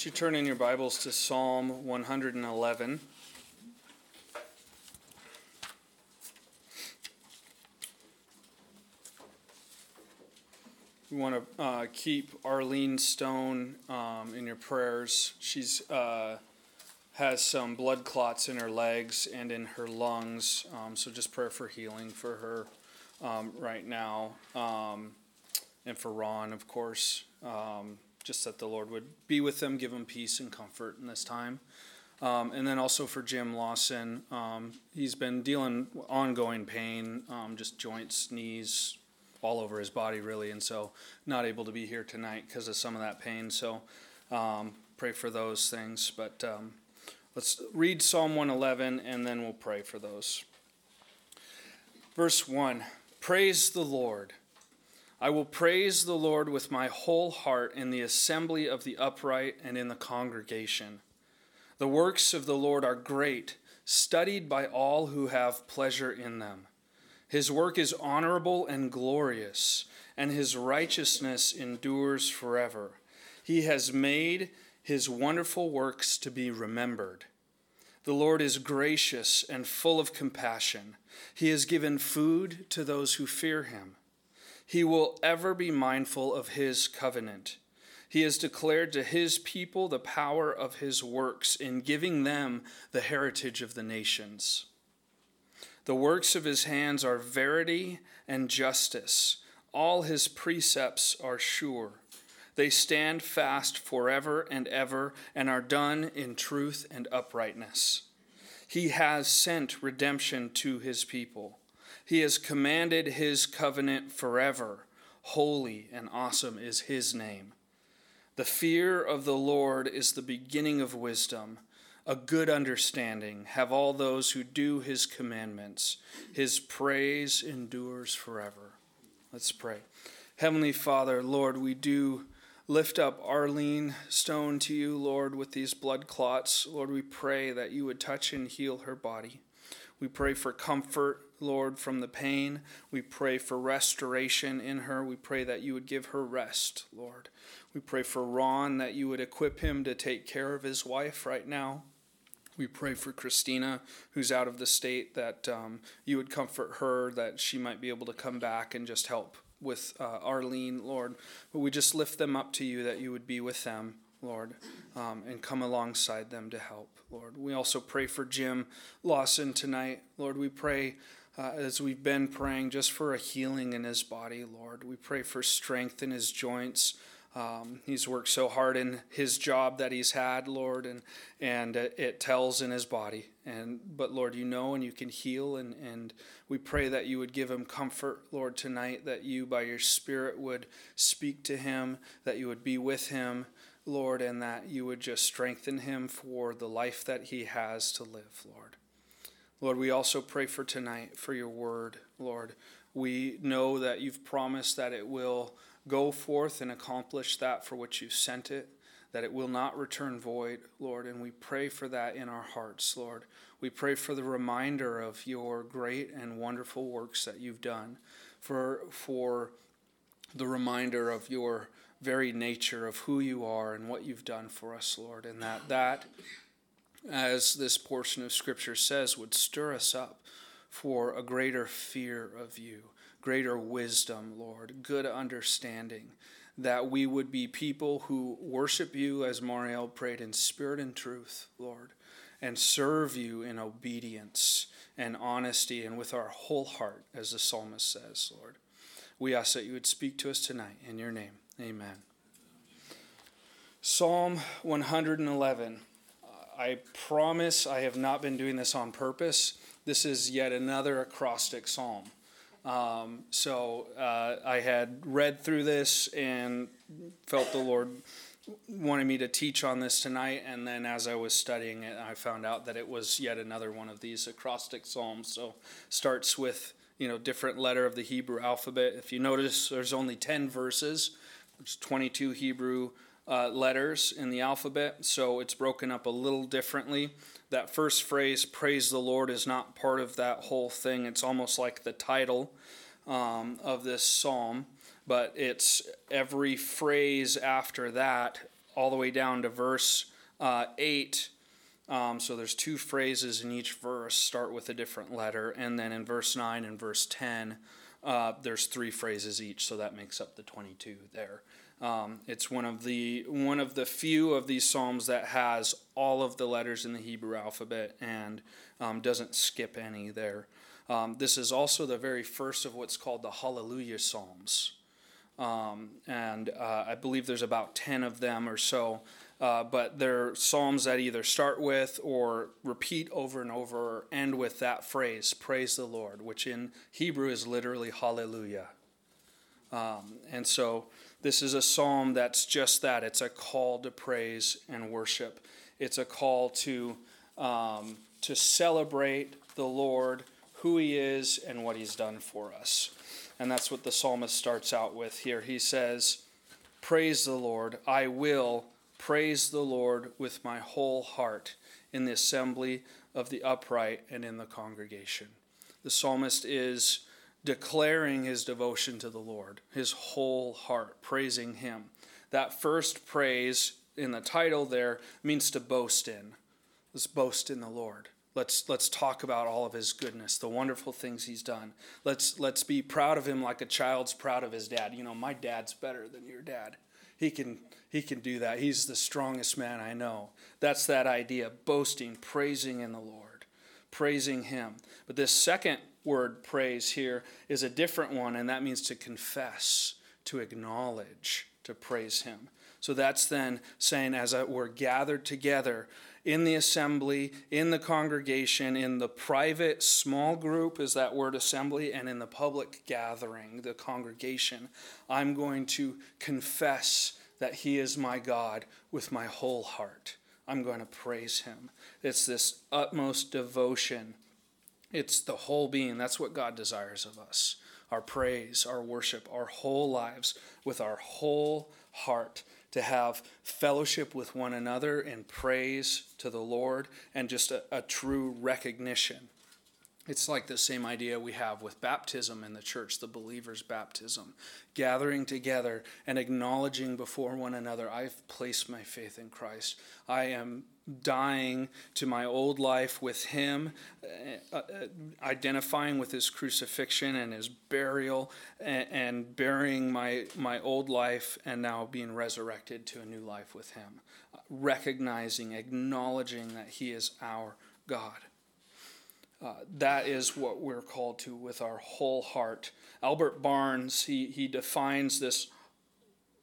You turn in your Bibles to Psalm 111? We want to uh, keep Arlene Stone um, in your prayers. She's uh, has some blood clots in her legs and in her lungs, um, so just prayer for healing for her um, right now, um, and for Ron, of course. Just that the Lord would be with them, give them peace and comfort in this time. Um, and then also for Jim Lawson, um, he's been dealing ongoing pain, um, just joints, knees, all over his body really, and so not able to be here tonight because of some of that pain. So um, pray for those things. But um, let's read Psalm 111 and then we'll pray for those. Verse 1 Praise the Lord. I will praise the Lord with my whole heart in the assembly of the upright and in the congregation. The works of the Lord are great, studied by all who have pleasure in them. His work is honorable and glorious, and his righteousness endures forever. He has made his wonderful works to be remembered. The Lord is gracious and full of compassion. He has given food to those who fear him. He will ever be mindful of his covenant. He has declared to his people the power of his works in giving them the heritage of the nations. The works of his hands are verity and justice. All his precepts are sure. They stand fast forever and ever and are done in truth and uprightness. He has sent redemption to his people. He has commanded his covenant forever. Holy and awesome is his name. The fear of the Lord is the beginning of wisdom. A good understanding have all those who do his commandments. His praise endures forever. Let's pray. Heavenly Father, Lord, we do lift up Arlene Stone to you, Lord, with these blood clots. Lord, we pray that you would touch and heal her body. We pray for comfort Lord, from the pain. We pray for restoration in her. We pray that you would give her rest, Lord. We pray for Ron that you would equip him to take care of his wife right now. We pray for Christina, who's out of the state, that um, you would comfort her, that she might be able to come back and just help with uh, Arlene, Lord. But we just lift them up to you, that you would be with them, Lord, um, and come alongside them to help, Lord. We also pray for Jim Lawson tonight. Lord, we pray uh, as we've been praying just for a healing in his body, Lord. We pray for strength in his joints. Um, he's worked so hard in his job that he's had, Lord, and and it tells in his body. And but Lord, you know and you can heal, and and we pray that you would give him comfort, Lord, tonight. That you, by your Spirit, would speak to him, that you would be with him, Lord, and that you would just strengthen him for the life that he has to live, Lord. Lord, we also pray for tonight for your word, Lord. We know that you've promised that it will go forth and accomplish that for which you sent it, that it will not return void, Lord, and we pray for that in our hearts, Lord. We pray for the reminder of your great and wonderful works that you've done, for for the reminder of your very nature of who you are and what you've done for us, Lord, and that that as this portion of Scripture says, would stir us up for a greater fear of you, greater wisdom, Lord, good understanding, that we would be people who worship you, as Mariel prayed, in spirit and truth, Lord, and serve you in obedience and honesty and with our whole heart, as the psalmist says, Lord. We ask that you would speak to us tonight. In your name, amen. Psalm 111. I promise I have not been doing this on purpose. This is yet another acrostic psalm. Um, so uh, I had read through this and felt the Lord wanted me to teach on this tonight. And then as I was studying it, I found out that it was yet another one of these acrostic psalms. So starts with you know different letter of the Hebrew alphabet. If you notice, there's only ten verses. There's 22 Hebrew uh, letters in the alphabet, so it's broken up a little differently. That first phrase, praise the Lord, is not part of that whole thing. It's almost like the title um, of this psalm, but it's every phrase after that all the way down to verse uh, 8. Um, so there's two phrases in each verse, start with a different letter. And then in verse 9 and verse 10, uh, there's three phrases each, so that makes up the 22 there. Um, it's one of the one of the few of these psalms that has all of the letters in the Hebrew alphabet and um, doesn't skip any there. Um, this is also the very first of what's called the Hallelujah Psalms, um, and uh, I believe there's about ten of them or so. Uh, but they're psalms that either start with or repeat over and over or end with that phrase, "Praise the Lord," which in Hebrew is literally Hallelujah. Um, and so this is a psalm that's just that it's a call to praise and worship, it's a call to, um, to celebrate the Lord, who He is, and what He's done for us. And that's what the psalmist starts out with here. He says, Praise the Lord, I will praise the Lord with my whole heart in the assembly of the upright and in the congregation. The psalmist is declaring his devotion to the Lord, his whole heart, praising him. That first praise in the title there means to boast in. Let's boast in the Lord. Let's let's talk about all of his goodness, the wonderful things he's done. Let's let's be proud of him like a child's proud of his dad. You know, my dad's better than your dad. He can he can do that. He's the strongest man I know. That's that idea, boasting, praising in the Lord, praising him. But this second word praise here is a different one, and that means to confess, to acknowledge, to praise Him. So that's then saying, as we're gathered together in the assembly, in the congregation, in the private small group, is that word assembly, and in the public gathering, the congregation, I'm going to confess that He is my God with my whole heart. I'm going to praise Him. It's this utmost devotion it's the whole being. That's what God desires of us our praise, our worship, our whole lives, with our whole heart, to have fellowship with one another in praise to the Lord and just a, a true recognition it's like the same idea we have with baptism in the church, the believer's baptism. Gathering together and acknowledging before one another, I've placed my faith in Christ. I am dying to my old life with Him, uh, uh, identifying with His crucifixion and His burial, and, and burying my, my old life, and now being resurrected to a new life with Him. recognizing, acknowledging that He is our God. Uh, that is what we're called to with our whole heart. Albert Barnes, he, he defines this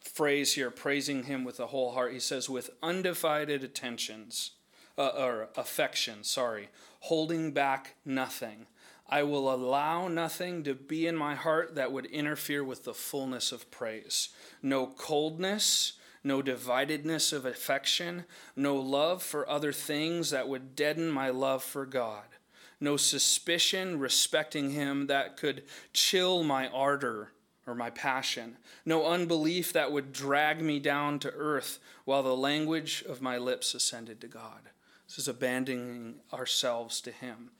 phrase here, praising him with the whole heart. He says, with undivided attentions, uh, or affection, sorry, holding back nothing. I will allow nothing to be in my heart that would interfere with the fullness of praise. No coldness, no dividedness of affection, no love for other things that would deaden my love for God no suspicion respecting him that could chill my ardor or my passion, no unbelief that would drag me down to earth while the language of my lips ascended to God. This is abandoning ourselves to him.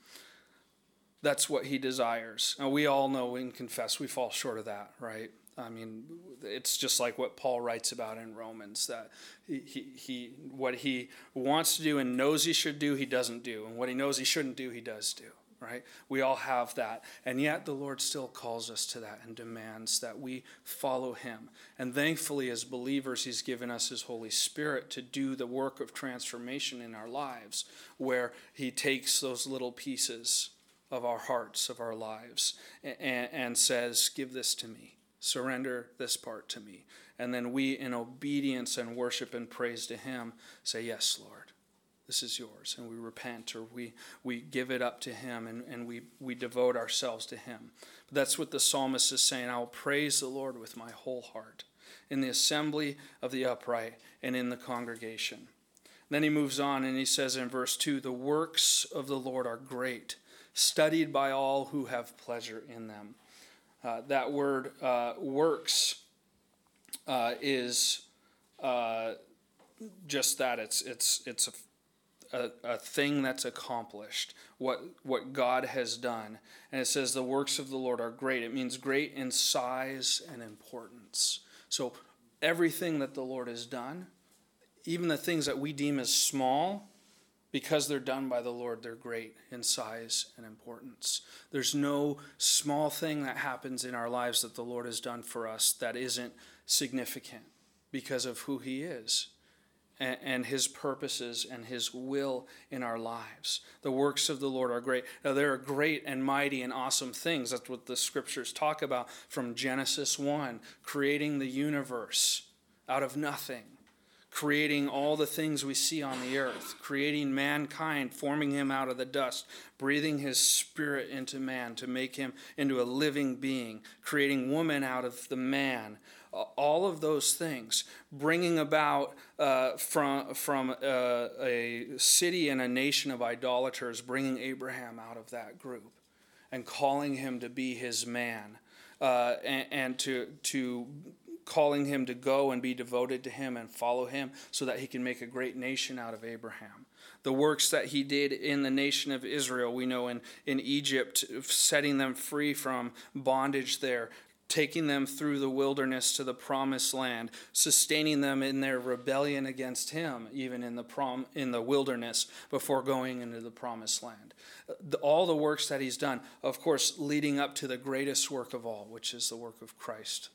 That's what he desires. Now, we all know and confess we fall short of that, right? I mean, it's just like what Paul writes about in Romans that he, he, he, what he wants to do and knows he should do, he doesn't do. And what he knows he shouldn't do, he does do, right? We all have that. And yet the Lord still calls us to that and demands that we follow him. And thankfully, as believers, he's given us his Holy Spirit to do the work of transformation in our lives, where he takes those little pieces of our hearts, of our lives, and, and says, Give this to me surrender this part to me. And then we, in obedience and worship and praise to Him, say, Yes, Lord, this is yours. And we repent or we, we give it up to Him and, and we, we devote ourselves to Him. But that's what the psalmist is saying. I will praise the Lord with my whole heart in the assembly of the upright and in the congregation. Then he moves on and he says in verse 2 The works of the Lord are great, studied by all who have pleasure in them. Uh, that word uh, works uh, is uh, just that. It's it's it's a, a, thing that's accomplished. What what God has done, and it says the works of the Lord are great. It means great in size and importance. So everything that the Lord has done even the things that we deem as small, because they're done by the Lord, they're great in size and importance. There's no small thing that happens in our lives that the Lord has done for us that isn't significant because of who He is and, His purposes and His will in our lives. The works of the Lord are great. Now, there are great and mighty and awesome things. That's what the scriptures talk about from Genesis 1, creating the universe out of nothing creating all the things we see on the earth, creating mankind, forming him out of the dust, breathing his spirit into man to make him into a living being, creating woman out of the man. All of those things, bringing about uh, from, from uh, a city and a nation of idolaters, bringing Abraham out of that group and calling him to be his man. Uh, and, and, to to calling him to go and be devoted to him and follow him so that he can make a great nation out of Abraham. The works that he did in the nation of Israel, we know in, in Egypt, setting them free from bondage there, taking them through the wilderness to the promised land, sustaining them in their rebellion against him, even in the prom in the wilderness before going into the promised land. Uh, the, all the works that he's done, of course, leading up to the greatest work of all, which is the work of Christ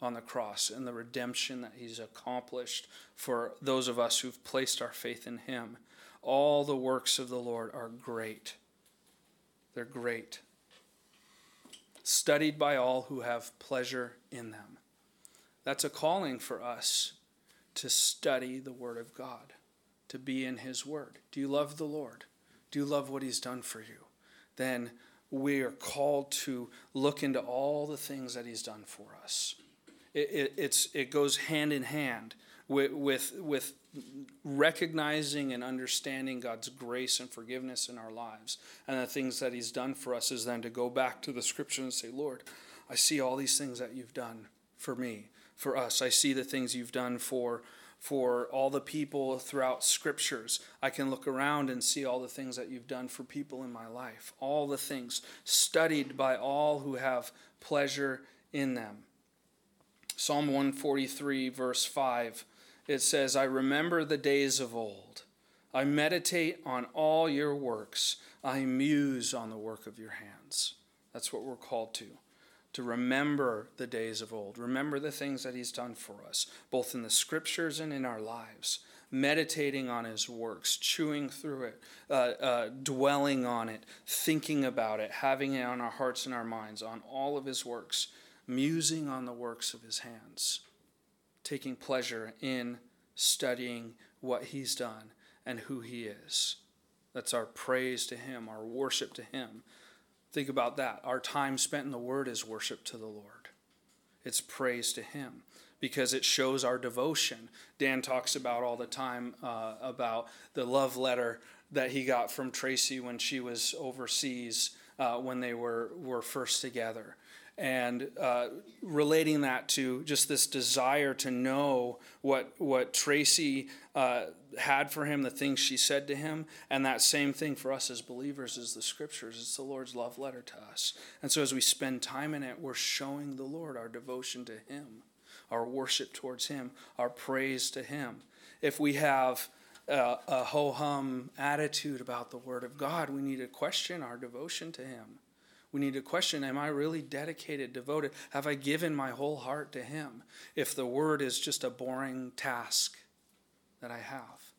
on the cross and the redemption that he's accomplished for those of us who've placed our faith in him. All the works of the Lord are great. They're great. Studied by all who have pleasure in them. That's a calling for us to study the Word of God, to be in His Word. Do you love the Lord? Do you love what He's done for you? Then we are called to look into all the things that He's done for us it, it, it's, it goes hand in hand with, with, with recognizing and understanding God's grace and forgiveness in our lives. And the things that He's done for us is then to go back to the scripture and say, Lord, I see all these things that you've done for me, for us. I see the things you've done for for all the people throughout scriptures. I can look around and see all the things that you've done for people in my life, all the things studied by all who have pleasure in them. Psalm 143, verse 5, it says, I remember the days of old. I meditate on all your works. I muse on the work of your hands. That's what we're called to. To remember the days of old. Remember the things that He's done for us, both in the scriptures and in our lives. Meditating on His works, chewing through it, uh, uh, dwelling on it, thinking about it, having it on our hearts and our minds, on all of His works musing on the works of his hands, taking pleasure in studying what he's done and who he is. That's our praise to him, our worship to him. Think about that. Our time spent in the Word is worship to the Lord, it's praise to him because it shows our devotion. Dan talks about all the time uh, about the love letter that he got from Tracy when she was overseas uh, when they were, were first together and uh, relating that to just this desire to know what what Tracy uh, had for him, the things she said to him, and that same thing for us as believers is the scriptures. It's the Lord's love letter to us, and so as we spend time in it, we're showing the Lord our devotion to Him, our worship towards Him, our praise to Him. If we have uh, a ho hum attitude about the Word of God, we need to question our devotion to Him we need to question Am I really dedicated, devoted? Have I given my whole heart to Him? If the word is just a boring task that I have.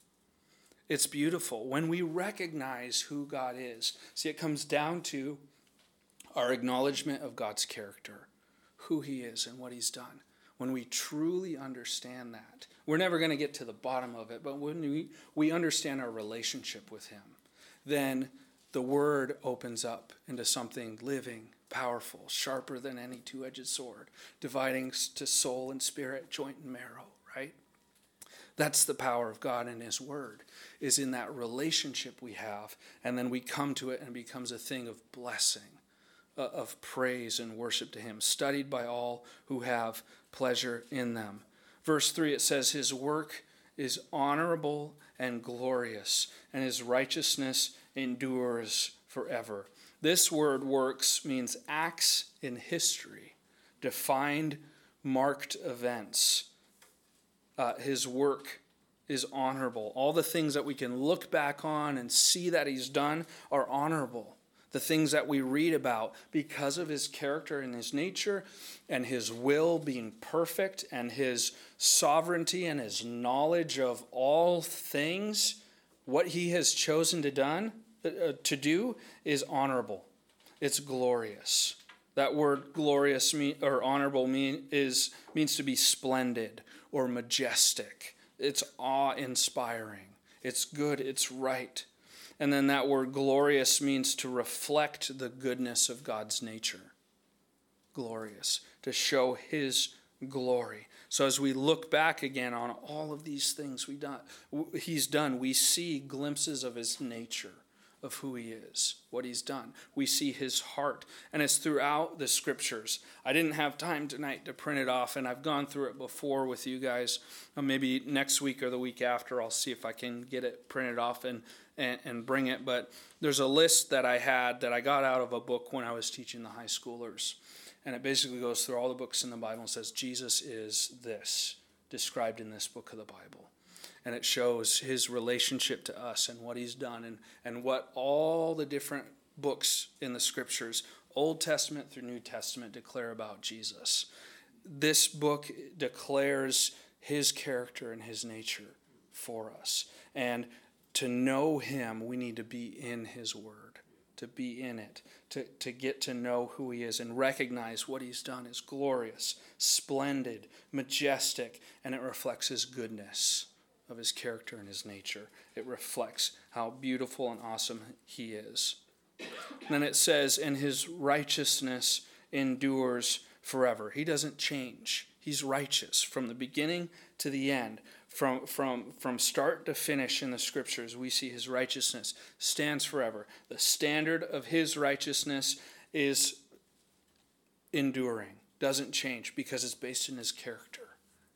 It's beautiful when we recognize who God is. See, it comes down to our acknowledgement of God's character, who He is, and what He's done. When we truly understand that, we're never going to get to the bottom of it, but when we, we understand our relationship with Him, then the word opens up into something living, powerful, sharper than any two edged sword, dividing to soul and spirit, joint and marrow, right? That's the power of God and His Word, is in that relationship we have, and then we come to it and it becomes a thing of blessing, uh, of praise and worship to Him, studied by all who have pleasure in them. Verse 3 it says, His work is honorable and glorious, and His righteousness endures forever. This word works means acts in history, defined, marked events. Uh, his work is honorable. All the things that we can look back on and see that he's done are honorable. The things that we read about because of his character and his nature and his will being perfect and his sovereignty and his knowledge of all things, what he has chosen to done uh, to do is honorable. It's glorious. That word glorious mean, or honorable mean, is means to be splendid or majestic. It's awe-inspiring. It's good, it's right. And then that word glorious means to reflect the goodness of God's nature. Glorious, to show his glory. So as we look back again on all of these things we done, he's done, we see glimpses of his nature of who he is, what he's done. We see his heart, and it's throughout the scriptures. I didn't have time tonight to print it off, and I've gone through it before with you guys. Uh, maybe next week or the week after, I'll see if I can get it printed off and, and, and bring it. But there's a list that I had that I got out of a book when I was teaching the high schoolers. And it basically goes through all the books in the Bible and says, Jesus is this, described in this book of the Bible and it shows his relationship to us and what he's done and, and what all the different books in the scriptures, Old Testament through New Testament, declare about Jesus. This book declares his character and his nature for us. And to know him, we need to be in his word, to be in it, to, to get to know who he is and recognize what he's done is glorious, splendid, majestic, and it reflects his goodness of his character and his nature. It reflects how beautiful and awesome he is. Then it says, and his righteousness endures forever. He doesn't change. He's righteous from the beginning to the end. From, from, from start to finish in the scriptures, we see his righteousness stands forever. The standard of his righteousness is enduring, doesn't change because it's based in his character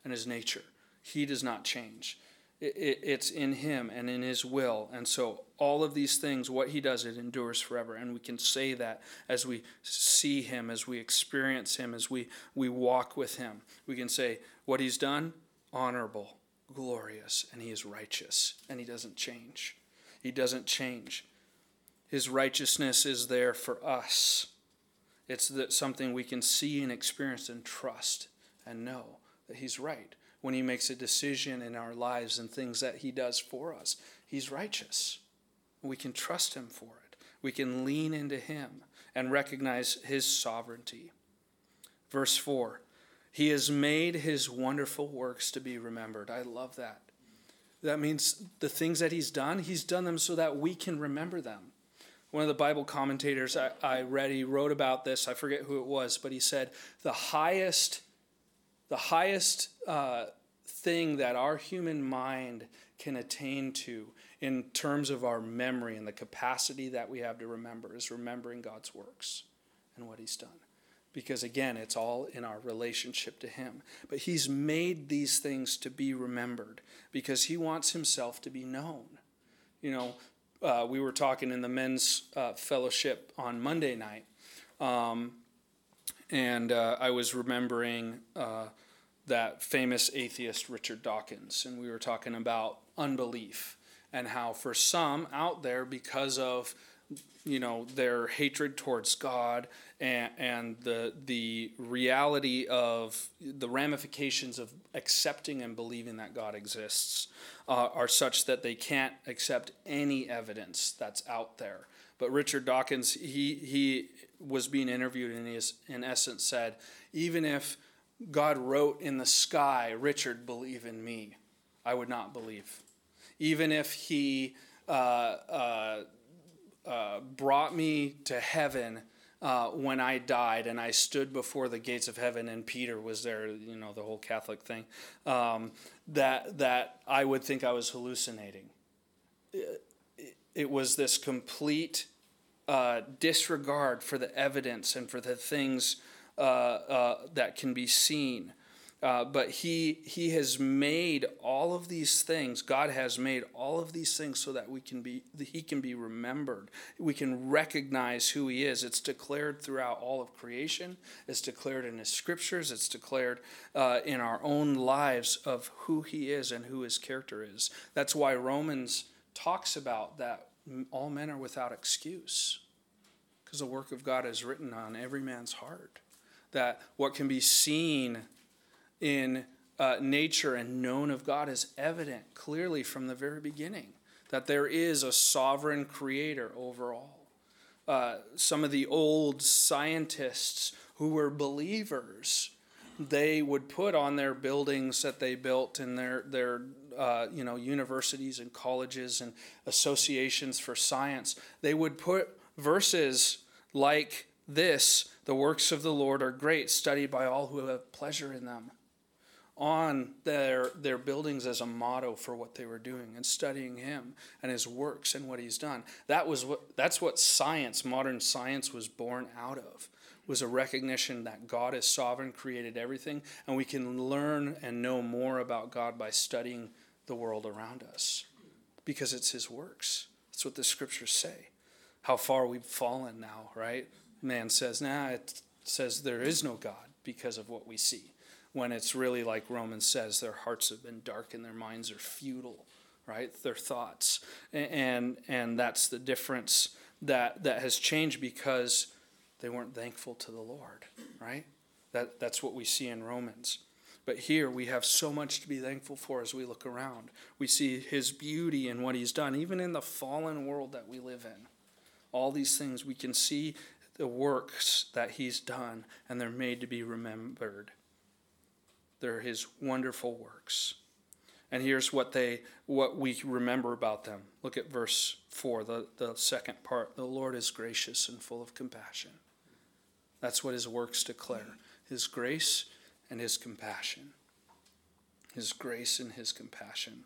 and his nature. He does not change it's in him and in his will. And so all of these things what he does it endures forever. And we can say that as we see him as we experience him as we we walk with him. We can say what he's done honorable glorious and he is righteous and he doesn't change. He doesn't change. His righteousness is there for us. It's that something we can see and experience and trust and know that he's right when he makes a decision in our lives and things that he does for us. He's righteous. We can trust him for it. We can lean into him and recognize his sovereignty. Verse 4 He has made his wonderful works to be remembered. I love that. That means the things that he's done, he's done them so that we can remember them. One of the Bible commentators I, I read, he wrote about this. I forget who it was, but he said, The highest the highest uh, thing that our human mind can attain to in terms of our memory and the capacity that we have to remember is remembering God's works and what He's done. Because again, it's all in our relationship to Him. But He's made these things to be remembered because He wants Himself to be known. You know, uh, we were talking in the men's uh, fellowship on Monday night, um, and uh, I was remembering uh, that famous atheist Richard Dawkins, and we were talking about unbelief and how for some out there, because of you know their hatred towards God and, and the the reality of the ramifications of accepting and believing that God exists uh, are such that they can't accept any evidence that's out there. But Richard Dawkins, he he was being interviewed and he is, in essence said, even if God wrote in the sky, Richard, believe in me, I would not believe. Even if he uh, uh, uh, brought me to heaven uh, when I died and I stood before the gates of heaven and Peter was there, you know, the whole Catholic thing, um, that, that I would think I was hallucinating. It, it was this complete uh, disregard for the evidence and for the things uh, uh, that can be seen. Uh, but he he has made all of these things. God has made all of these things so that we can be he can be remembered. We can recognize who he is. It's declared throughout all of creation. It's declared in his scriptures. It's declared uh, in our own lives of who he is and who his character is. That's why Romans talks about that all men are without excuse because the work of God is written on every man's heart. That what can be seen in uh, nature and known of God is evident clearly from the very beginning that there is a sovereign creator over all. Uh, some of the old scientists who were believers, they would put on their buildings that they built in their, their uh, you know, universities and colleges and associations for science, they would put verses like this the works of the Lord are great, studied by all who have pleasure in them. On their their buildings as a motto for what they were doing and studying him and his works and what he's done. That was what that's what science modern science was born out of was a recognition that God is sovereign created everything and we can learn and know more about God by studying the world around us because it's his works. That's what the scriptures say. How far we've fallen now right man says nah it says there is no God because of what we see when it's really like Romans says, their hearts have been darkened, their minds are futile, right? Their thoughts, and and that's the difference that that has changed because they weren't thankful to the Lord, right? That that's what we see in Romans. But here we have so much to be thankful for as we look around. We see his beauty and what he's done, even in the fallen world that we live in. All these things we can see the works that he's done, and they're made to be remembered. They're his wonderful works. And here's what they what we remember about them. Look at verse 4, the, the second part. The Lord is gracious and full of compassion. That's what his works declare. His grace and his compassion. His grace and his compassion.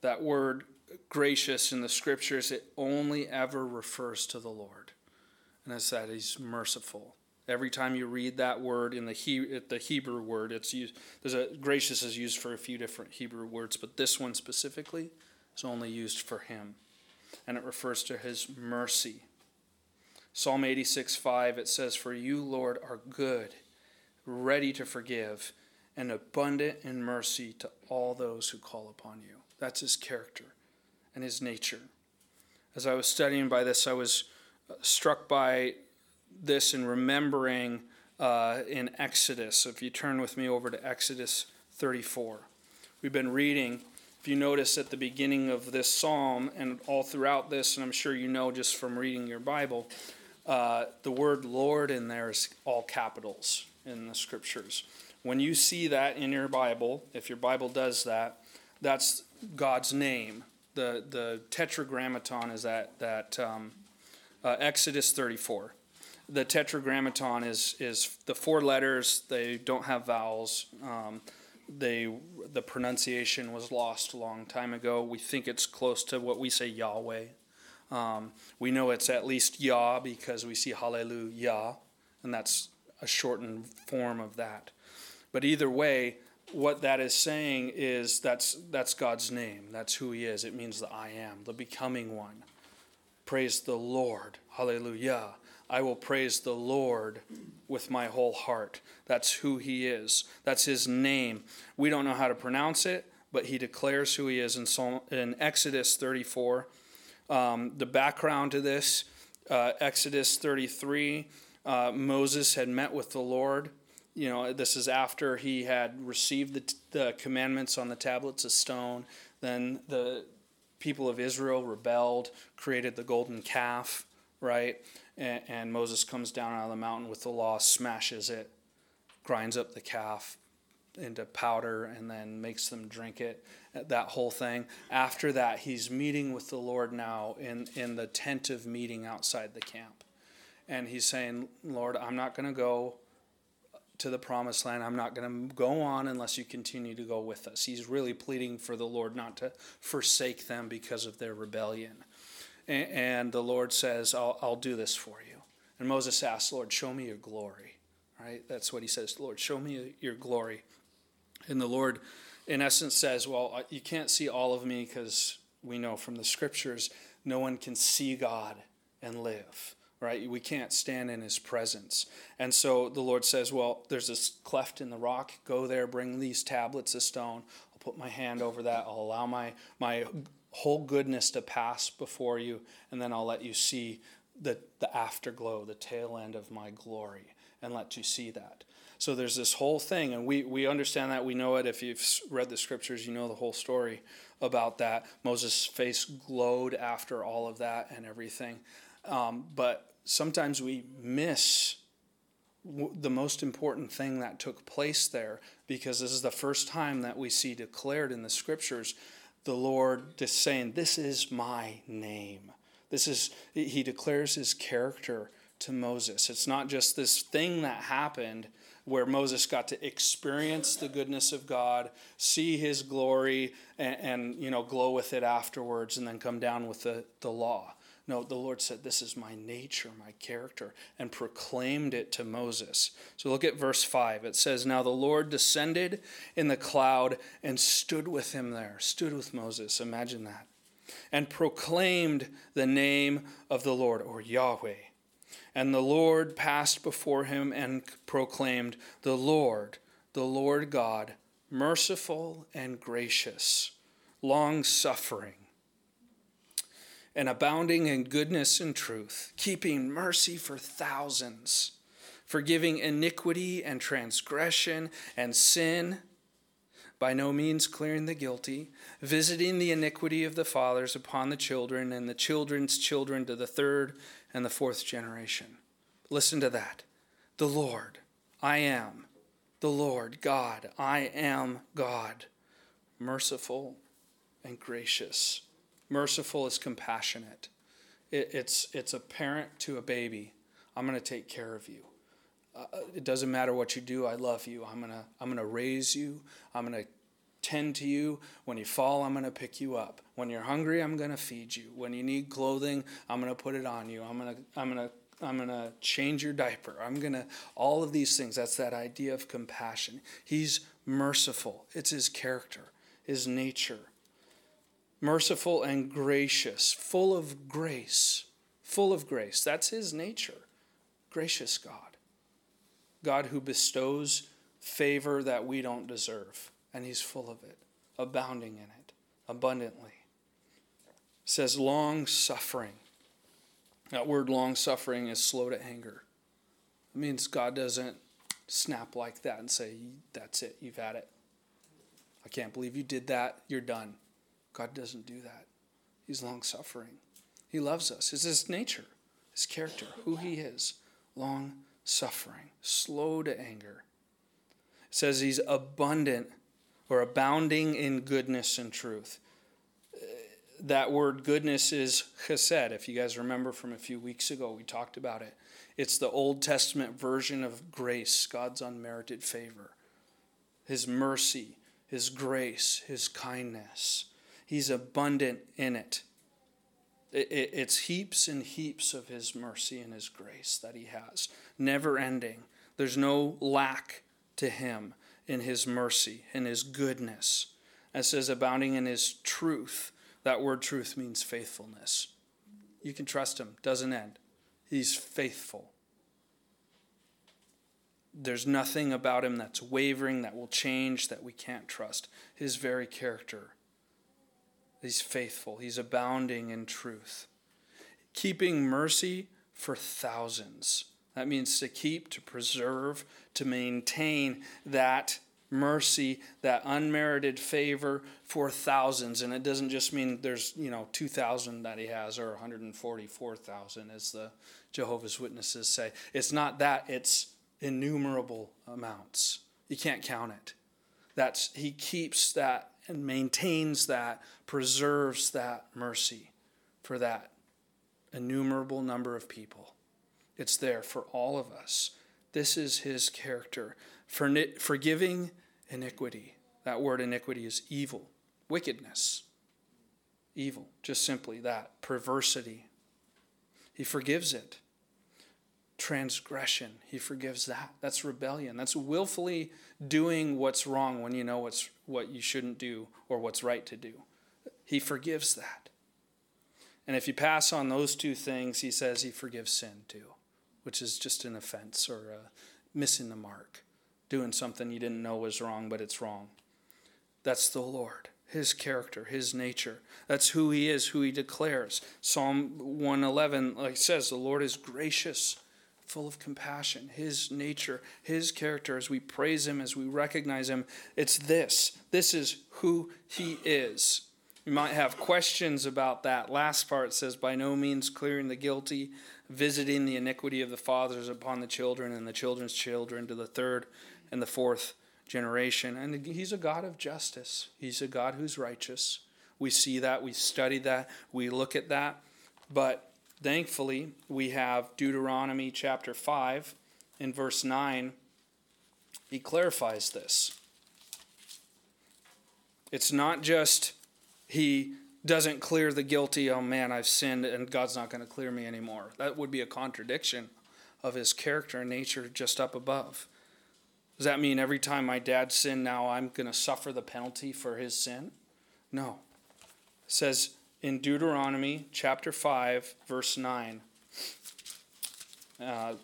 That word gracious in the scriptures, it only ever refers to the Lord. And it's that he's merciful Every time you read that word in the he, the Hebrew word, it's used. There's a gracious is used for a few different Hebrew words, but this one specifically is only used for him, and it refers to his mercy. Psalm 86, 5, it says, For you, Lord, are good, ready to forgive, and abundant in mercy to all those who call upon you. That's his character and his nature. As I was studying by this, I was struck by this in remembering uh, in Exodus. If you turn with me over to Exodus 34, we've been reading. If you notice at the beginning of this psalm and all throughout this, and I'm sure you know just from reading your Bible, uh, the word Lord in there is all capitals in the scriptures. When you see that in your Bible, if your Bible does that, that's God's name. The the tetragrammaton is that that um, uh, Exodus 34 the tetragrammaton is is the four letters. They don't have vowels. Um, they the pronunciation was lost a long time ago. We think it's close to what we say Yahweh. Um, we know it's at least Yah because we see Hallelujah, and that's a shortened form of that. But either way, what that is saying is that's that's God's name. That's who He is. It means the I am, the becoming one. Praise the Lord. Hallelujah. I will praise the Lord with my whole heart. That's who he is. That's his name. We don't know how to pronounce it, but he declares who he is in, Psalm, in Exodus 34. Um, the background to this uh, Exodus 33, uh, Moses had met with the Lord. You know, this is after he had received the, the commandments on the tablets of stone. Then the people of Israel rebelled, created the golden calf, right? And, and Moses comes down out of the mountain with the law, smashes it, grinds up the calf into powder, and then makes them drink it. Uh, that whole thing. After that, he's meeting with the Lord now in, in the tent of meeting outside the camp. And he's saying, Lord, I'm not going to go to the promised land. I'm not going to go on unless you continue to go with us. He's really pleading for the Lord not to forsake them because of their rebellion. And the Lord says, I'll, I'll do this for you. And Moses asks, Lord, show me your glory. Right? That's what he says, Lord, show me your glory. And the Lord, in essence, says, Well, you can't see all of me because we know from the scriptures no one can see God and live right? We can't stand in his presence. And so the Lord says, Well, there's this cleft in the rock. Go there, bring these tablets of stone. I'll put my hand over that. I'll allow my, my whole goodness to pass before you, and then I'll let you see the, the afterglow, the tail end of my glory, and let you see that. So there's this whole thing, and we, we understand that. We know it. If you've read the scriptures, you know the whole story about that. Moses' face glowed after all of that and everything. Um, but sometimes we miss the most important thing that took place there because this is the first time that we see declared in the scriptures the Lord just saying, This is my name. This is, he declares his character to Moses. It's not just this thing that happened where Moses got to experience the goodness of God, see his glory, and, and you know, glow with it afterwards, and then come down with the, the law. No, the Lord said, This is my nature, my character, and proclaimed it to Moses. So look at verse 5. It says, Now the Lord descended in the cloud and stood with him there, stood with Moses. Imagine that. And proclaimed the name of the Lord, or Yahweh. And the Lord passed before him and proclaimed, The Lord, the Lord God, merciful and gracious, long suffering and abounding in goodness and truth, keeping mercy for thousands, forgiving iniquity and transgression and sin, by no means clearing the guilty, visiting the iniquity of the fathers upon the children and the children's children to the third and the fourth generation. Listen to that. The Lord, I am. The Lord, God, I am God, merciful and gracious Merciful is compassionate. It, it's, it's a parent to a baby. I'm going to take care of you. Uh, it doesn't matter what you do. I love you. I'm going to I'm going to raise you. I'm going to tend to you. When you fall, I'm going to pick you up. When you're hungry, I'm going to feed you. When you need clothing, I'm going to put it on you. I'm going to I'm going to I'm going to change your diaper. I'm going to all of these things. That's that idea of compassion. He's merciful. It's his character, his nature merciful and gracious, full of grace, full of grace. That's his nature. Gracious God. God who bestows favor that we don't deserve, and he's full of it, abounding in it, abundantly. It says long suffering. That word long suffering is slow to anger. It means God doesn't snap like that and say, That's it, you've had it. I can't believe you did that, you're done. God doesn't do that. He's long suffering. He loves us. It's his nature, his character, who he is. Long suffering, slow to anger. It says he's abundant or abounding in goodness and truth. That word goodness is chesed. If you guys remember from a few weeks ago, we talked about it. It's the Old Testament version of grace, God's unmerited favor, His mercy, His grace, His kindness. He's abundant in it. It's heaps and heaps of His mercy and His grace that He has, never ending. There's no lack to Him in His mercy, in His goodness. It says, abounding in His truth. That word truth means faithfulness. You can trust Him, doesn't end. He's faithful. There's nothing about Him that's wavering, that will change, that we can't trust. His very character He's faithful, he's abounding in truth. Keeping mercy for thousands. That means to keep, to preserve, to maintain that mercy, that unmerited favor for thousands. And it doesn't just mean there's, you know, 2,000 that he has or 144,000, as the Jehovah's Witnesses say. It's not that, it's innumerable amounts. You can't count it. That's, he keeps that and maintains that, preserves that mercy for that innumerable number of people. It's there for all of us. This is his character. For, forgiving iniquity. That word iniquity is evil, wickedness. Evil, just simply that. Perversity. He forgives it. transgression. He forgives that. That's rebellion. That's willfully doing what's wrong when you know what's what you shouldn't do or what's right to do. He forgives that. And if you pass on those two things, he says he forgives sin too, which is just an offense or uh, missing the mark, doing something you didn't know was wrong, but it's wrong. That's the Lord, his character, his nature. That's who he is, who he declares. Psalm 111 like says, the Lord is gracious, full of compassion. His nature, his character, as we praise him, as we recognize him, it's this. This is who he is. You might have questions about that. Last part says, by no means clearing the guilty, visiting the iniquity of the fathers upon the children and the children's children to the third and the fourth generation. And he's a God of justice, he's a God who's righteous. We see that, we study that, we look at that. But thankfully, we have Deuteronomy chapter 5 in verse 9. He clarifies this. It's not just he doesn't clear the guilty, oh man, I've sinned and God's not going to clear me anymore. That would be a contradiction of his character and nature just up above. Does that mean every time my dad sinned, now I'm going to suffer the penalty for his sin? No. It says in Deuteronomy chapter 5, verse 9, a uh,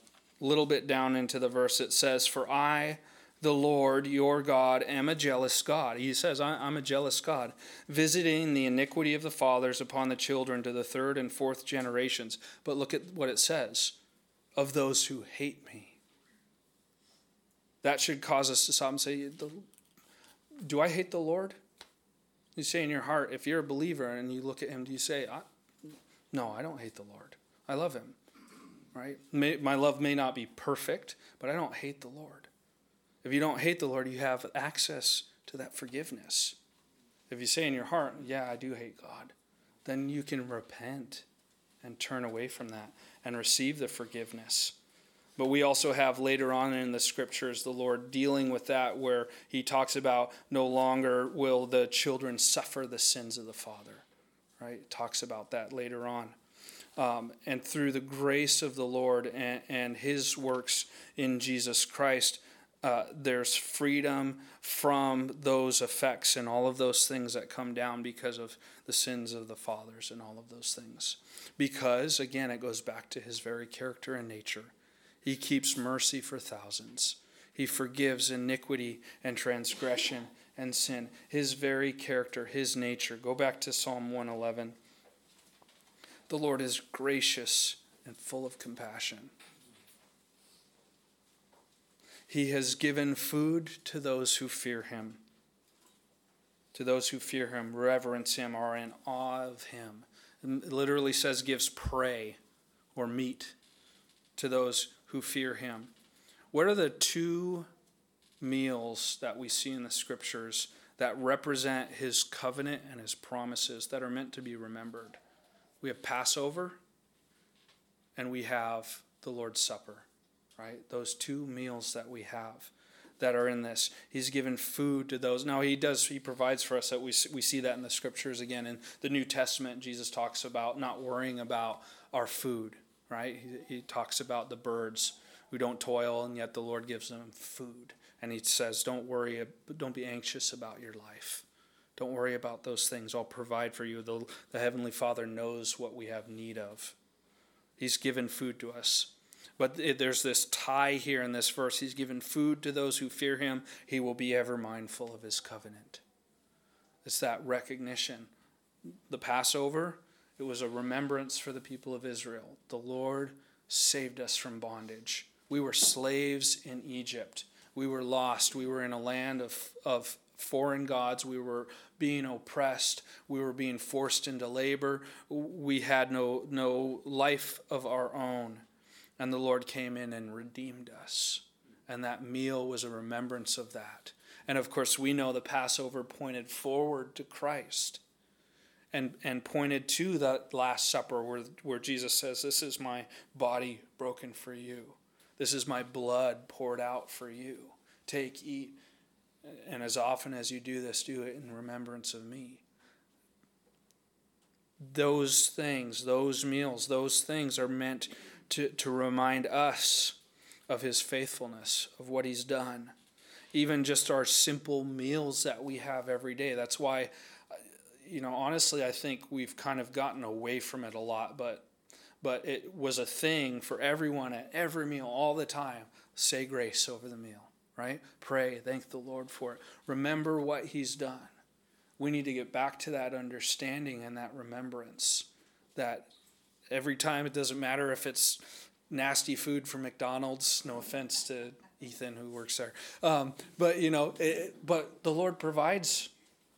little bit down into the verse, it says, For I, the Lord your God, am a jealous God. He says, I'm a jealous God, visiting the iniquity of the fathers upon the children to the third and fourth generations. But look at what it says of those who hate me. That should cause us to stop and say, Do I hate the Lord? You say in your heart, if you're a believer and you look at him, do you say, No, I don't hate the Lord. I love him. Right? my love may not be perfect, but I don't hate the Lord. If you don't hate the Lord, you have access to that forgiveness. If you say in your heart, Yeah, I do hate God, then you can repent and turn away from that and receive the forgiveness. But we also have later on in the scriptures the Lord dealing with that, where he talks about no longer will the children suffer the sins of the father. Right? Talks about that later on. Um, and through the grace of the Lord and, and his works in Jesus Christ, uh, there's freedom from those effects and all of those things that come down because of the sins of the fathers and all of those things. Because, again, it goes back to his very character and nature. He keeps mercy for thousands. He forgives iniquity and transgression and sin. His very character, his nature. Go back to Psalm 111. The Lord is gracious and full of compassion. He has given food to those who fear him. To those who fear him, reverence him, are in awe of him. It literally says gives prey or meat to those who fear him. What are the two meals that we see in the scriptures that represent his covenant and his promises that are meant to be remembered? We have Passover and we have the Lord's Supper, right? Those two meals that we have that are in this. He's given food to those. Now he does. He provides for us that we we see that in the scriptures again in the New Testament. Jesus talks about not worrying about our food, right? He, he talks about the birds who don't toil, and yet the Lord gives them food. And he says, Don't worry, don't be anxious about your life. Don't worry about those things. I'll provide for you. The, the Heavenly Father knows what we have need of. He's given food to us. But there's this tie here in this verse. He's given food to those who fear him. He will be ever mindful of his covenant. It's that recognition. The Passover, it was a remembrance for the people of Israel. The Lord saved us from bondage. We were slaves in Egypt. We were lost. We were in a land of, of foreign gods. We were being oppressed. We were being forced into labor. We had no, no life of our own. And the Lord came in and redeemed us. And that meal was a remembrance of that. And of course, we know the Passover pointed forward to Christ and, and pointed to that Last Supper where, where Jesus says, This is my body broken for you. This is my blood poured out for you. Take, eat, and as often as you do this, do it in remembrance of me. Those things, those meals, those things are meant to, to remind us of his faithfulness, of what he's done. Even just our simple meals that we have every day. That's why, you know, honestly, I think we've kind of gotten away from it a lot, but but it was a thing for everyone at every meal all the time. Say grace over the meal, right? Pray, thank the Lord for it. Remember what he's done. We need to get back to that understanding and that remembrance that every time it doesn't matter if it's nasty food from McDonald's. No offense to Ethan who works there, um, but you know, it, but the Lord provides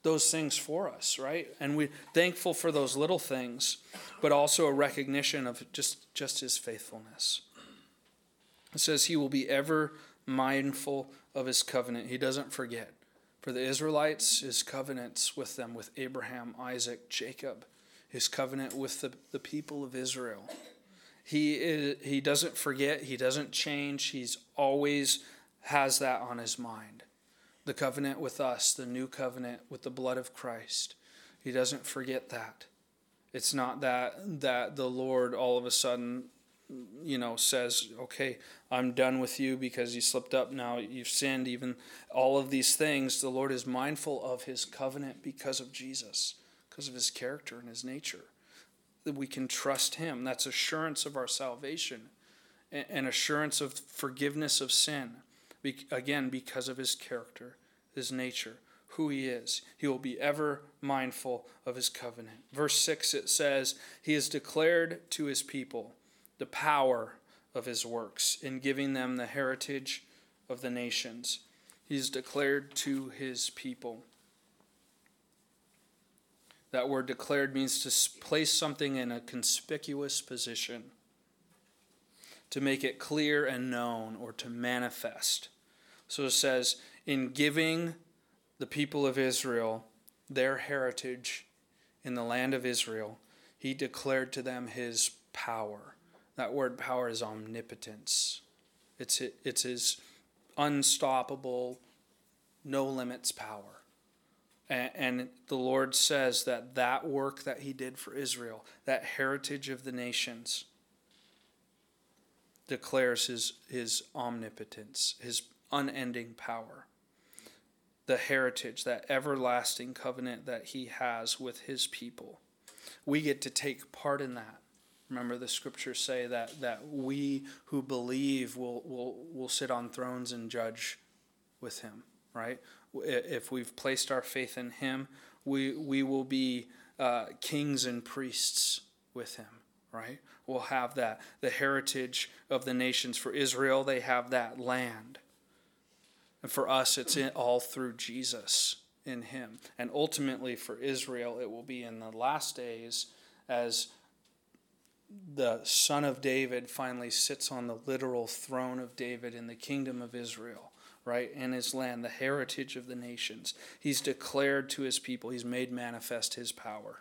those things for us, right? And we're thankful for those little things, but also a recognition of just just His faithfulness. It says He will be ever mindful of His covenant. He doesn't forget. For the Israelites, His covenants with them, with Abraham, Isaac, Jacob, His covenant with the, the people of Israel. He, is, he doesn't forget, he doesn't change, he's always has that on his mind. The covenant with us, the new covenant with the blood of Christ. He doesn't forget that. It's not that that the Lord all of a sudden you know says okay i'm done with you because you slipped up now you've sinned even all of these things the lord is mindful of his covenant because of jesus because of his character and his nature that we can trust Him. That's assurance of our salvation and assurance of forgiveness of sin. Again, because of His character, His nature, who He is. He will be ever mindful of His covenant. Verse 6 it says, He has declared to His people the power of His works in giving them the heritage of the nations. He's declared to His people. That word declared means to place something in a conspicuous position, to make it clear and known, or to manifest. So it says, in giving the people of Israel their heritage in the land of Israel, he declared to them his power. That word power is omnipotence. It's, it's his unstoppable, no limits power. And, the Lord says that that work that He did for Israel, that heritage of the nations, declares His, his omnipotence, His unending power. The heritage, that everlasting covenant that He has with His people. We get to take part in that. Remember, the scriptures say that, that we who believe will, will, will sit on thrones and judge with Him, right? if we've placed our faith in Him, we, we will be uh, kings and priests with Him, right? We'll have that. The heritage of the nations. For Israel, they have that land. And for us, it's all through Jesus in Him. And ultimately, for Israel, it will be in the last days as the son of David finally sits on the literal throne of David in the kingdom of Israel right, in his land, the heritage of the nations. He's declared to his people, he's made manifest his power.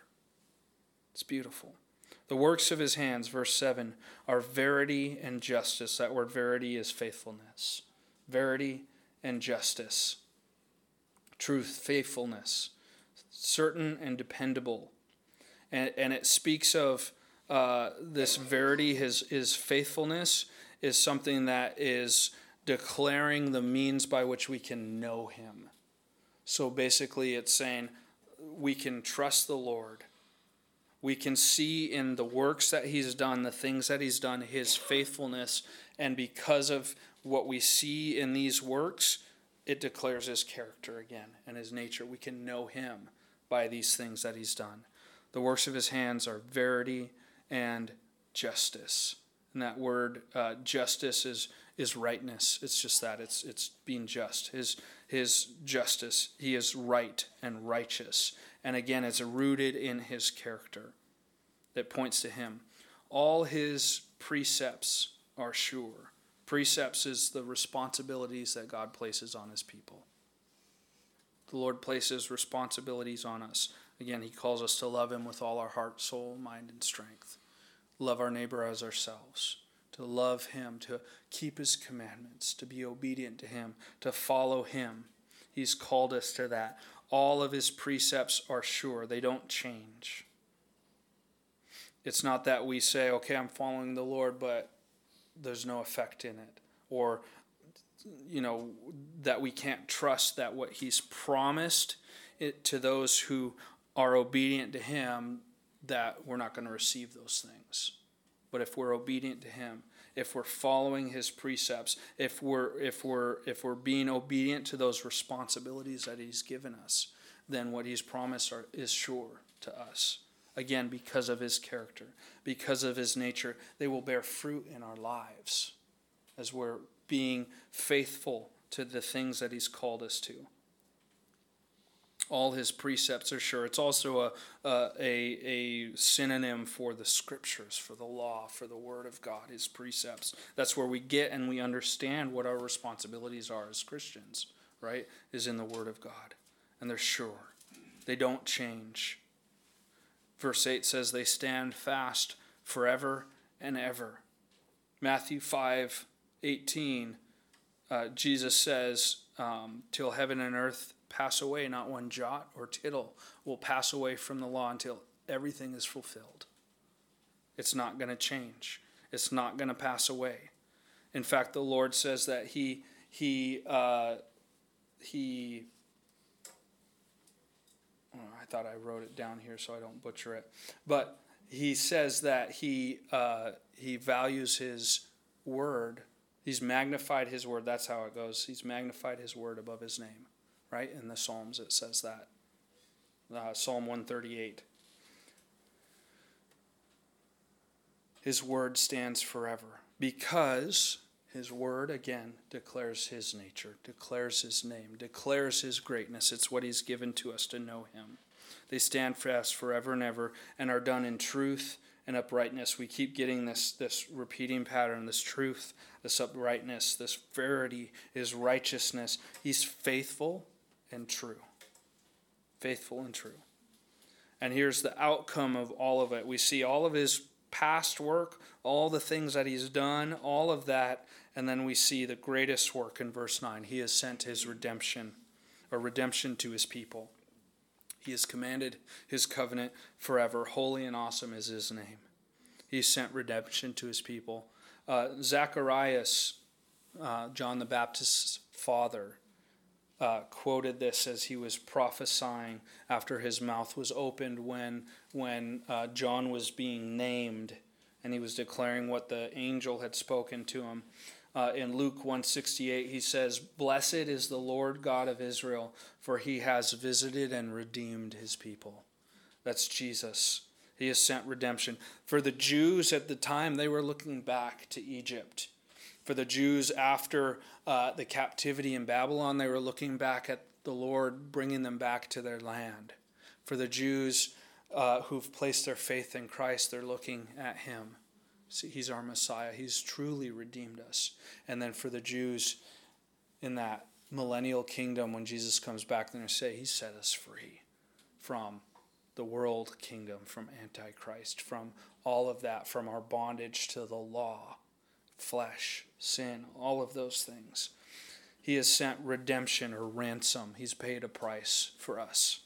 It's beautiful. The works of his hands, verse 7, are verity and justice. That word verity is faithfulness. Verity and justice. Truth, faithfulness, certain and dependable. And, and it speaks of uh, this verity, his, his faithfulness, is something that is declaring the means by which we can know Him. So basically, it's saying we can trust the Lord. We can see in the works that He's done, the things that He's done, His faithfulness. And because of what we see in these works, it declares His character again and His nature. We can know Him by these things that He's done. The works of His hands are verity and justice. And that word uh, justice is is rightness. It's just that. It's it's being just. His his justice. He is right and righteous. And again, it's rooted in his character that points to him. All his precepts are sure. Precepts is the responsibilities that God places on his people. The Lord places responsibilities on us. Again, he calls us to love him with all our heart, soul, mind, and strength. Love our neighbor as ourselves to love Him, to keep His commandments, to be obedient to Him, to follow Him. He's called us to that. All of His precepts are sure, they don't change. It's not that we say, okay, I'm following the Lord, but there's no effect in it. Or you know that we can't trust that what he's promised it to those who are obedient to him that we're not going to receive those things. But if we're obedient to him if we're following his precepts if we're if we're if we're being obedient to those responsibilities that he's given us then what he's promised are, is sure to us. Again because of his character because of his nature they will bear fruit in our lives as we're being faithful to the things that he's called us to all his precepts are sure. It's also a, a, a, synonym for the scriptures for the law for the word of god his precepts. That's where we get and we understand what our responsibilities are as christians right is in the word of god. And they're sure. They don't change. Verse 8 says, They stand fast forever and ever. Matthew 5 18, uh, Jesus says, um, Till heaven and earth pass away, not one jot or tittle will pass away from the law until everything is fulfilled. It's not going to change, it's not going to pass away. In fact, the Lord says that He, he, uh, he I thought I wrote it down here so I don't butcher it. But he says that he uh, he values his word. He's magnified his word. That's how it goes. He's magnified his word above his name, right? In the Psalms, it says that. Uh, Psalm 138. His word stands forever because his word, again, declares his nature, declares his name, declares his greatness. It's what he's given to us to know him. They stand fast forever and ever and are done in truth and uprightness. We keep getting this, this repeating pattern, this truth, this uprightness, this verity, his righteousness. He's faithful and true. Faithful and true. And here's the outcome of all of it. We see all of his past work, all the things that he's done, all of that and then we see the greatest work in verse 9. He has sent his redemption, or redemption to his people. He has commanded his covenant forever. Holy and awesome is his name. He sent redemption to his people. Uh, Zacharias, uh, John the Baptist's father, uh, quoted this as he was prophesying after his mouth was opened when, when uh, John was being named and he was declaring what the angel had spoken to him uh, in Luke 168, he says, Blessed is the Lord God of Israel, for he has visited and redeemed his people. That's Jesus. He has sent redemption. For the Jews at the time, they were looking back to Egypt. For the Jews after uh, the captivity in Babylon, they were looking back at the Lord bringing them back to their land. For the Jews uh, who've placed their faith in Christ, they're looking at him. See, he's our Messiah. He's truly redeemed us. And then for the Jews in that millennial kingdom, when Jesus comes back, they're going to say, He set us free from the world kingdom, from Antichrist, from all of that, from our bondage to the law, flesh, sin, all of those things. He has sent redemption or ransom. He's paid a price for us.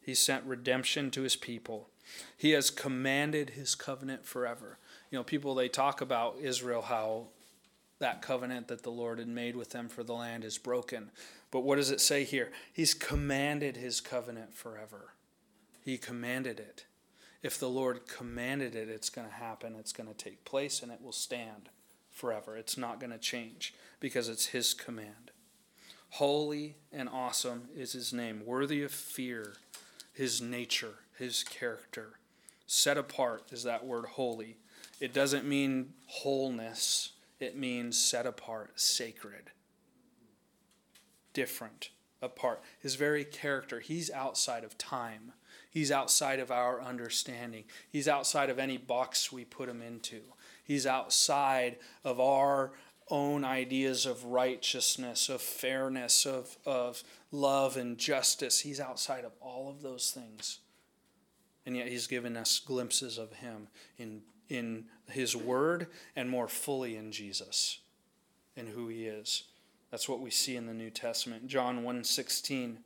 He sent redemption to his people. He has commanded his covenant forever you know, people they talk about Israel how that covenant that the Lord had made with them for the land is broken. But what does it say here? He's commanded his covenant forever. He commanded it. If the Lord commanded it, it's going to happen, it's going to take place, and it will stand forever. It's not going to change because it's his command. Holy and awesome is his name, worthy of fear, his nature, his character. Set apart is that word holy. It doesn't mean wholeness, it means set apart, sacred, different, apart. His very character, he's outside of time. He's outside of our understanding. He's outside of any box we put him into. He's outside of our own ideas of righteousness, of fairness, of, of love and justice. He's outside of all of those things. And yet he's given us glimpses of him in in his word and more fully in Jesus and who he is. That's what we see in the New Testament. John 1.16,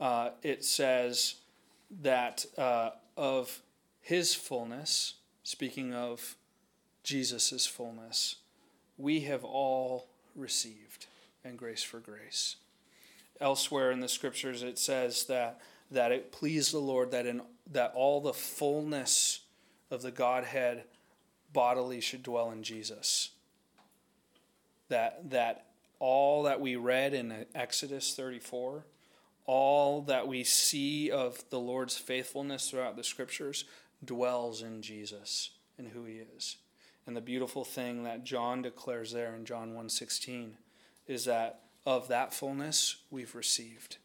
uh, it says that uh, of his fullness, speaking of Jesus' fullness, we have all received, and grace for grace. Elsewhere in the scriptures, it says that, that it pleased the Lord that, in, that all the fullness of the Godhead bodily should dwell in Jesus. That, that all that we read in Exodus 34, all that we see of the Lord's faithfulness throughout the scriptures dwells in Jesus and who he is. And the beautiful thing that John declares there in John 1:16 is that of that fullness we've received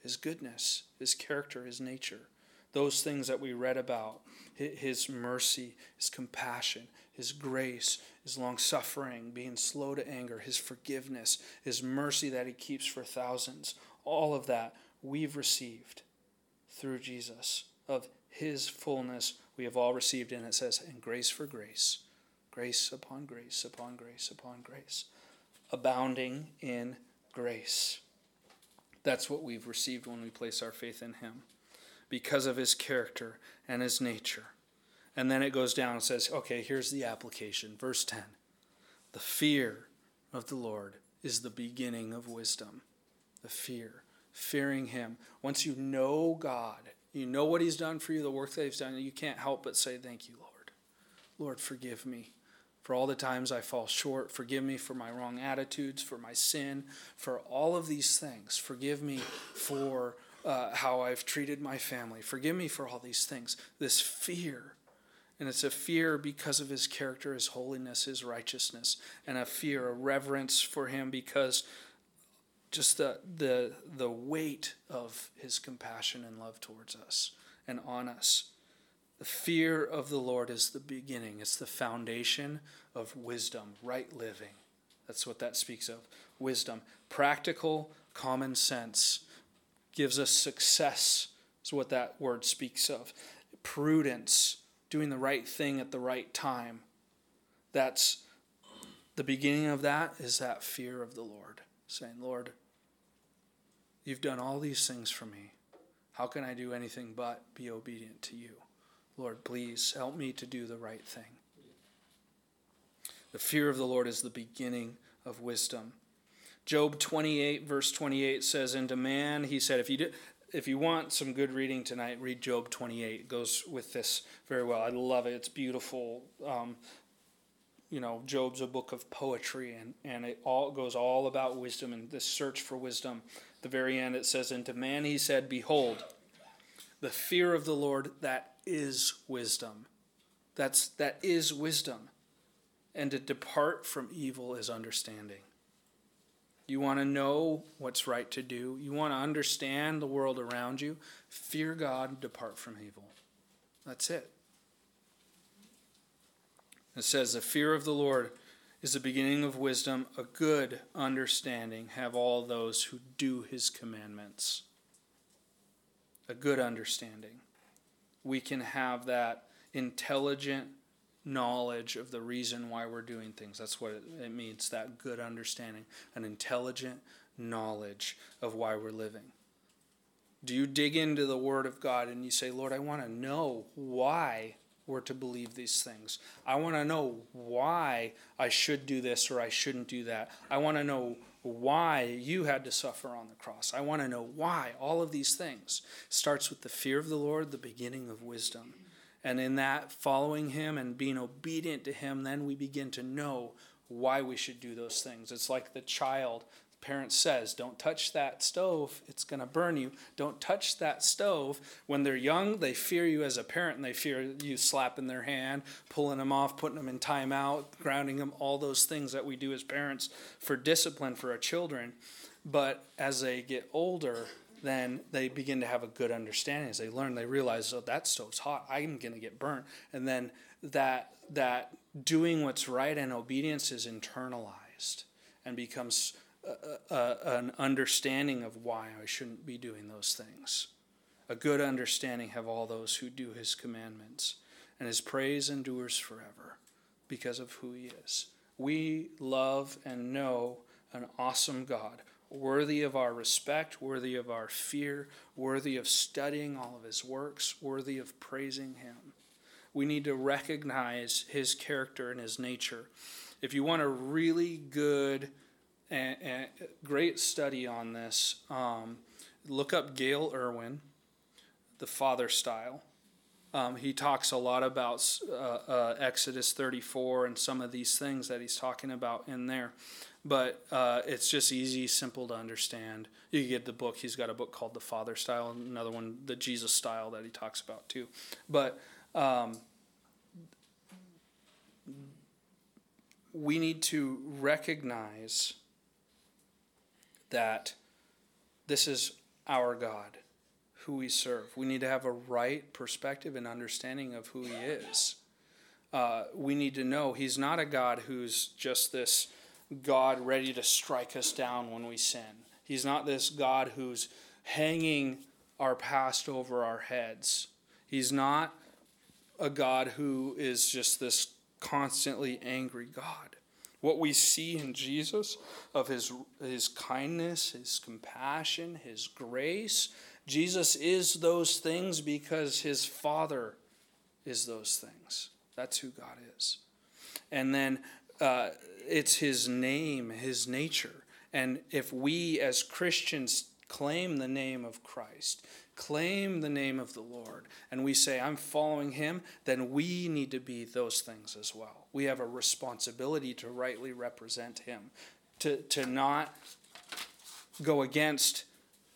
his goodness, his character, his nature. Those things that we read about, his mercy, his compassion, his grace, his long suffering, being slow to anger, his forgiveness, his mercy that he keeps for thousands, all of that we've received through Jesus. Of his fullness we have all received, and it says, and grace for grace, grace upon grace upon grace upon grace, abounding in grace. That's what we've received when we place our faith in him because of his character and his nature. And then it goes down and says, okay, here's the application. Verse 10 The fear of the Lord is the beginning of wisdom. The fear, fearing him. Once you know God, you know what he's done for you, the work that he's done, you can't help but say, Thank you, Lord. Lord, forgive me for all the times I fall short. Forgive me for my wrong attitudes, for my sin, for all of these things. Forgive me for uh, how I've treated my family. Forgive me for all these things. This fear. And it's a fear because of his character, his holiness, his righteousness, and a fear, a reverence for him because just the, the, the weight of his compassion and love towards us and on us. The fear of the Lord is the beginning, it's the foundation of wisdom, right living. That's what that speaks of. Wisdom. Practical common sense gives us success, is what that word speaks of. Prudence, doing the right thing at the right time. That's the beginning of that is that fear of the Lord, saying, Lord, you've done all these things for me. How can I do anything but be obedient to you? Lord, please help me to do the right thing. The fear of the Lord is the beginning of wisdom. Job 28, verse 28 says, And to man, he said, if you, do, if you want some good reading tonight, read Job 28. It goes with this very well. I love it. It's beautiful. Um, you know, Job's a book of poetry, and, and it all goes all about wisdom and this search for wisdom. At the very end, it says, And to man he said, Behold, the fear of the Lord, that is wisdom. That's, that is wisdom. And to depart from evil is understanding. You want to know what's right to do. You want to understand the world around you. Fear God, depart from evil. That's it. It says, The fear of the Lord is the beginning of wisdom. A good understanding have all those who do his commandments. A good understanding. We can have that intelligent knowledge of the reason why we're doing things. That's what it, means that good understanding, an intelligent knowledge of why we're living. Do you dig into the Word of God and you say, Lord, I want to know why we're to believe these things? I want to know why I should do this or I shouldn't do that. I want to know why you had to suffer on the cross. I want to know why. All of these things starts with the fear of the Lord, the beginning of wisdom. And in that, following Him and being obedient to Him, then we begin to know why we should do those things. It's like the child. Parent says, Don't touch that stove, it's going to burn you. Don't touch that stove. When they're young, they fear you as a parent and they fear you slapping their hand, pulling them off, putting them in timeout, grounding them, all those things that we do as parents for discipline for our children. But as they get older, then they begin to have a good understanding. As they learn they realize oh that stove's hot. I'm going to get burnt. And then that that doing what's right and obedience is internalized and becomes a, a, an understanding of why i shouldn't be doing those things. A good understanding have all those who do his commandments and his praise endures forever because of who he is. We love and know an awesome god worthy of our respect, worthy of our fear, worthy of studying all of his works, worthy of praising him. We need to recognize his character and his nature. If you want a really good and, great study on this, um, look up Gayle Erwin, the father style. Um, he talks a lot about uh, uh, Exodus 34 and some of these things that he's talking about in there. But uh, it's just easy, simple to understand. You get the book. He's got a book called The Father Style, and another one, The Jesus Style, that he talks about too. But um, we need to recognize that this is our God who we serve. We need to have a right perspective and understanding of who He is. Uh, we need to know He's not a God who's just this God ready to strike us down when we sin. He's not this God who's hanging our past over our heads. He's not a God who is just this constantly angry God. What we see in Jesus of his, his kindness, his compassion, his grace, Jesus is those things because his Father is those things. That's who God is. And then uh, it's his name, his nature. And if we as Christians claim the name of Christ, claim the name of the Lord, and we say, I'm following him, then we need to be those things as well. We have a responsibility to rightly represent him, to, to not go against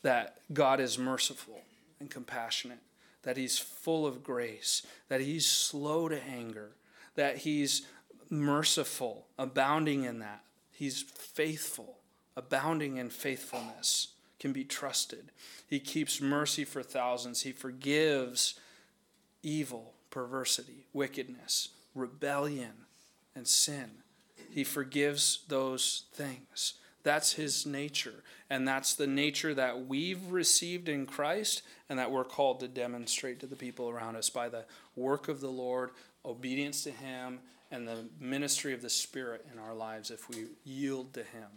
that God is merciful and compassionate, that He's full of grace, that He's slow to anger, that He's merciful, abounding in that. He's faithful, abounding in faithfulness, can be trusted. He keeps mercy for thousands. He forgives evil, perversity, wickedness, rebellion, and sin. He forgives those things. That's his nature. And that's the nature that we've received in Christ and that we're called to demonstrate to the people around us by the work of the Lord, obedience to him, and the ministry of the Spirit in our lives if we yield to him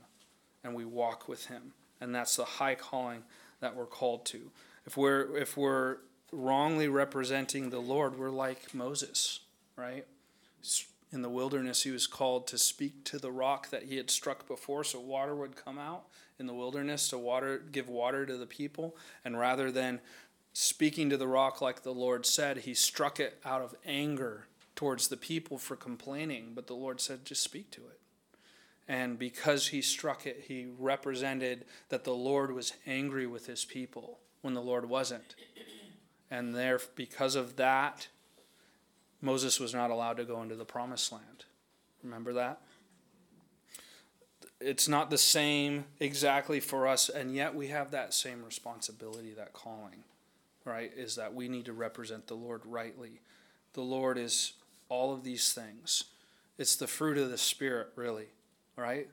and we walk with him. And that's the high calling that we're called to. If we're if we're wrongly representing the Lord, we're like Moses, right? in the wilderness, he was called to speak to the rock that he had struck before, so water would come out in the wilderness to water, give water to the people. And rather than speaking to the rock like the Lord said, he struck it out of anger towards the people for complaining. But the Lord said, just speak to it. And because he struck it, he represented that the Lord was angry with his people when the Lord wasn't. And there, because of that, Moses was not allowed to go into the promised land. Remember that? It's not the same exactly for us, and yet we have that same responsibility, that calling, right? Is that we need to represent the Lord rightly. The Lord is all of these things. It's the fruit of the Spirit, really, right?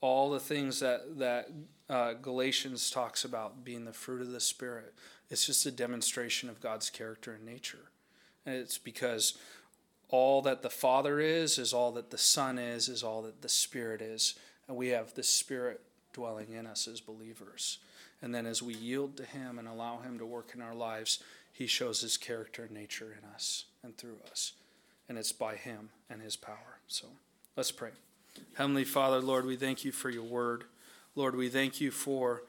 All the things that that uh, Galatians talks about being the fruit of the Spirit. It's just a demonstration of God's character and nature. And it's because all that the Father is, is all that the Son is, is all that the Spirit is. And we have the Spirit dwelling in us as believers. And then as we yield to Him and allow Him to work in our lives, He shows His character and nature in us and through us. And it's by Him and His power. So let's pray. Heavenly Father, Lord, we thank you for your word. Lord, we thank you for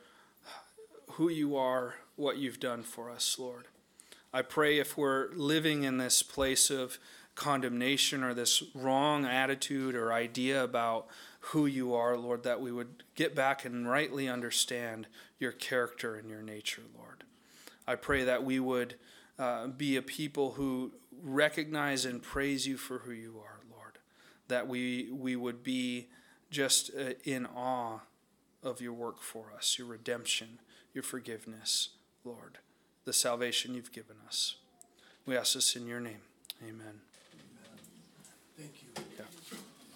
who you are, what you've done for us, Lord. I pray if we're living in this place of condemnation or this wrong attitude or idea about who you are, Lord, that we would get back and rightly understand your character and your nature, Lord. I pray that we would uh, be a people who recognize and praise you for who you are, Lord. That we, we would be just uh, in awe of your work for us, your redemption, your forgiveness, Lord, the salvation you've given us. We ask this in your name. Amen. Amen. Thank you. Yeah.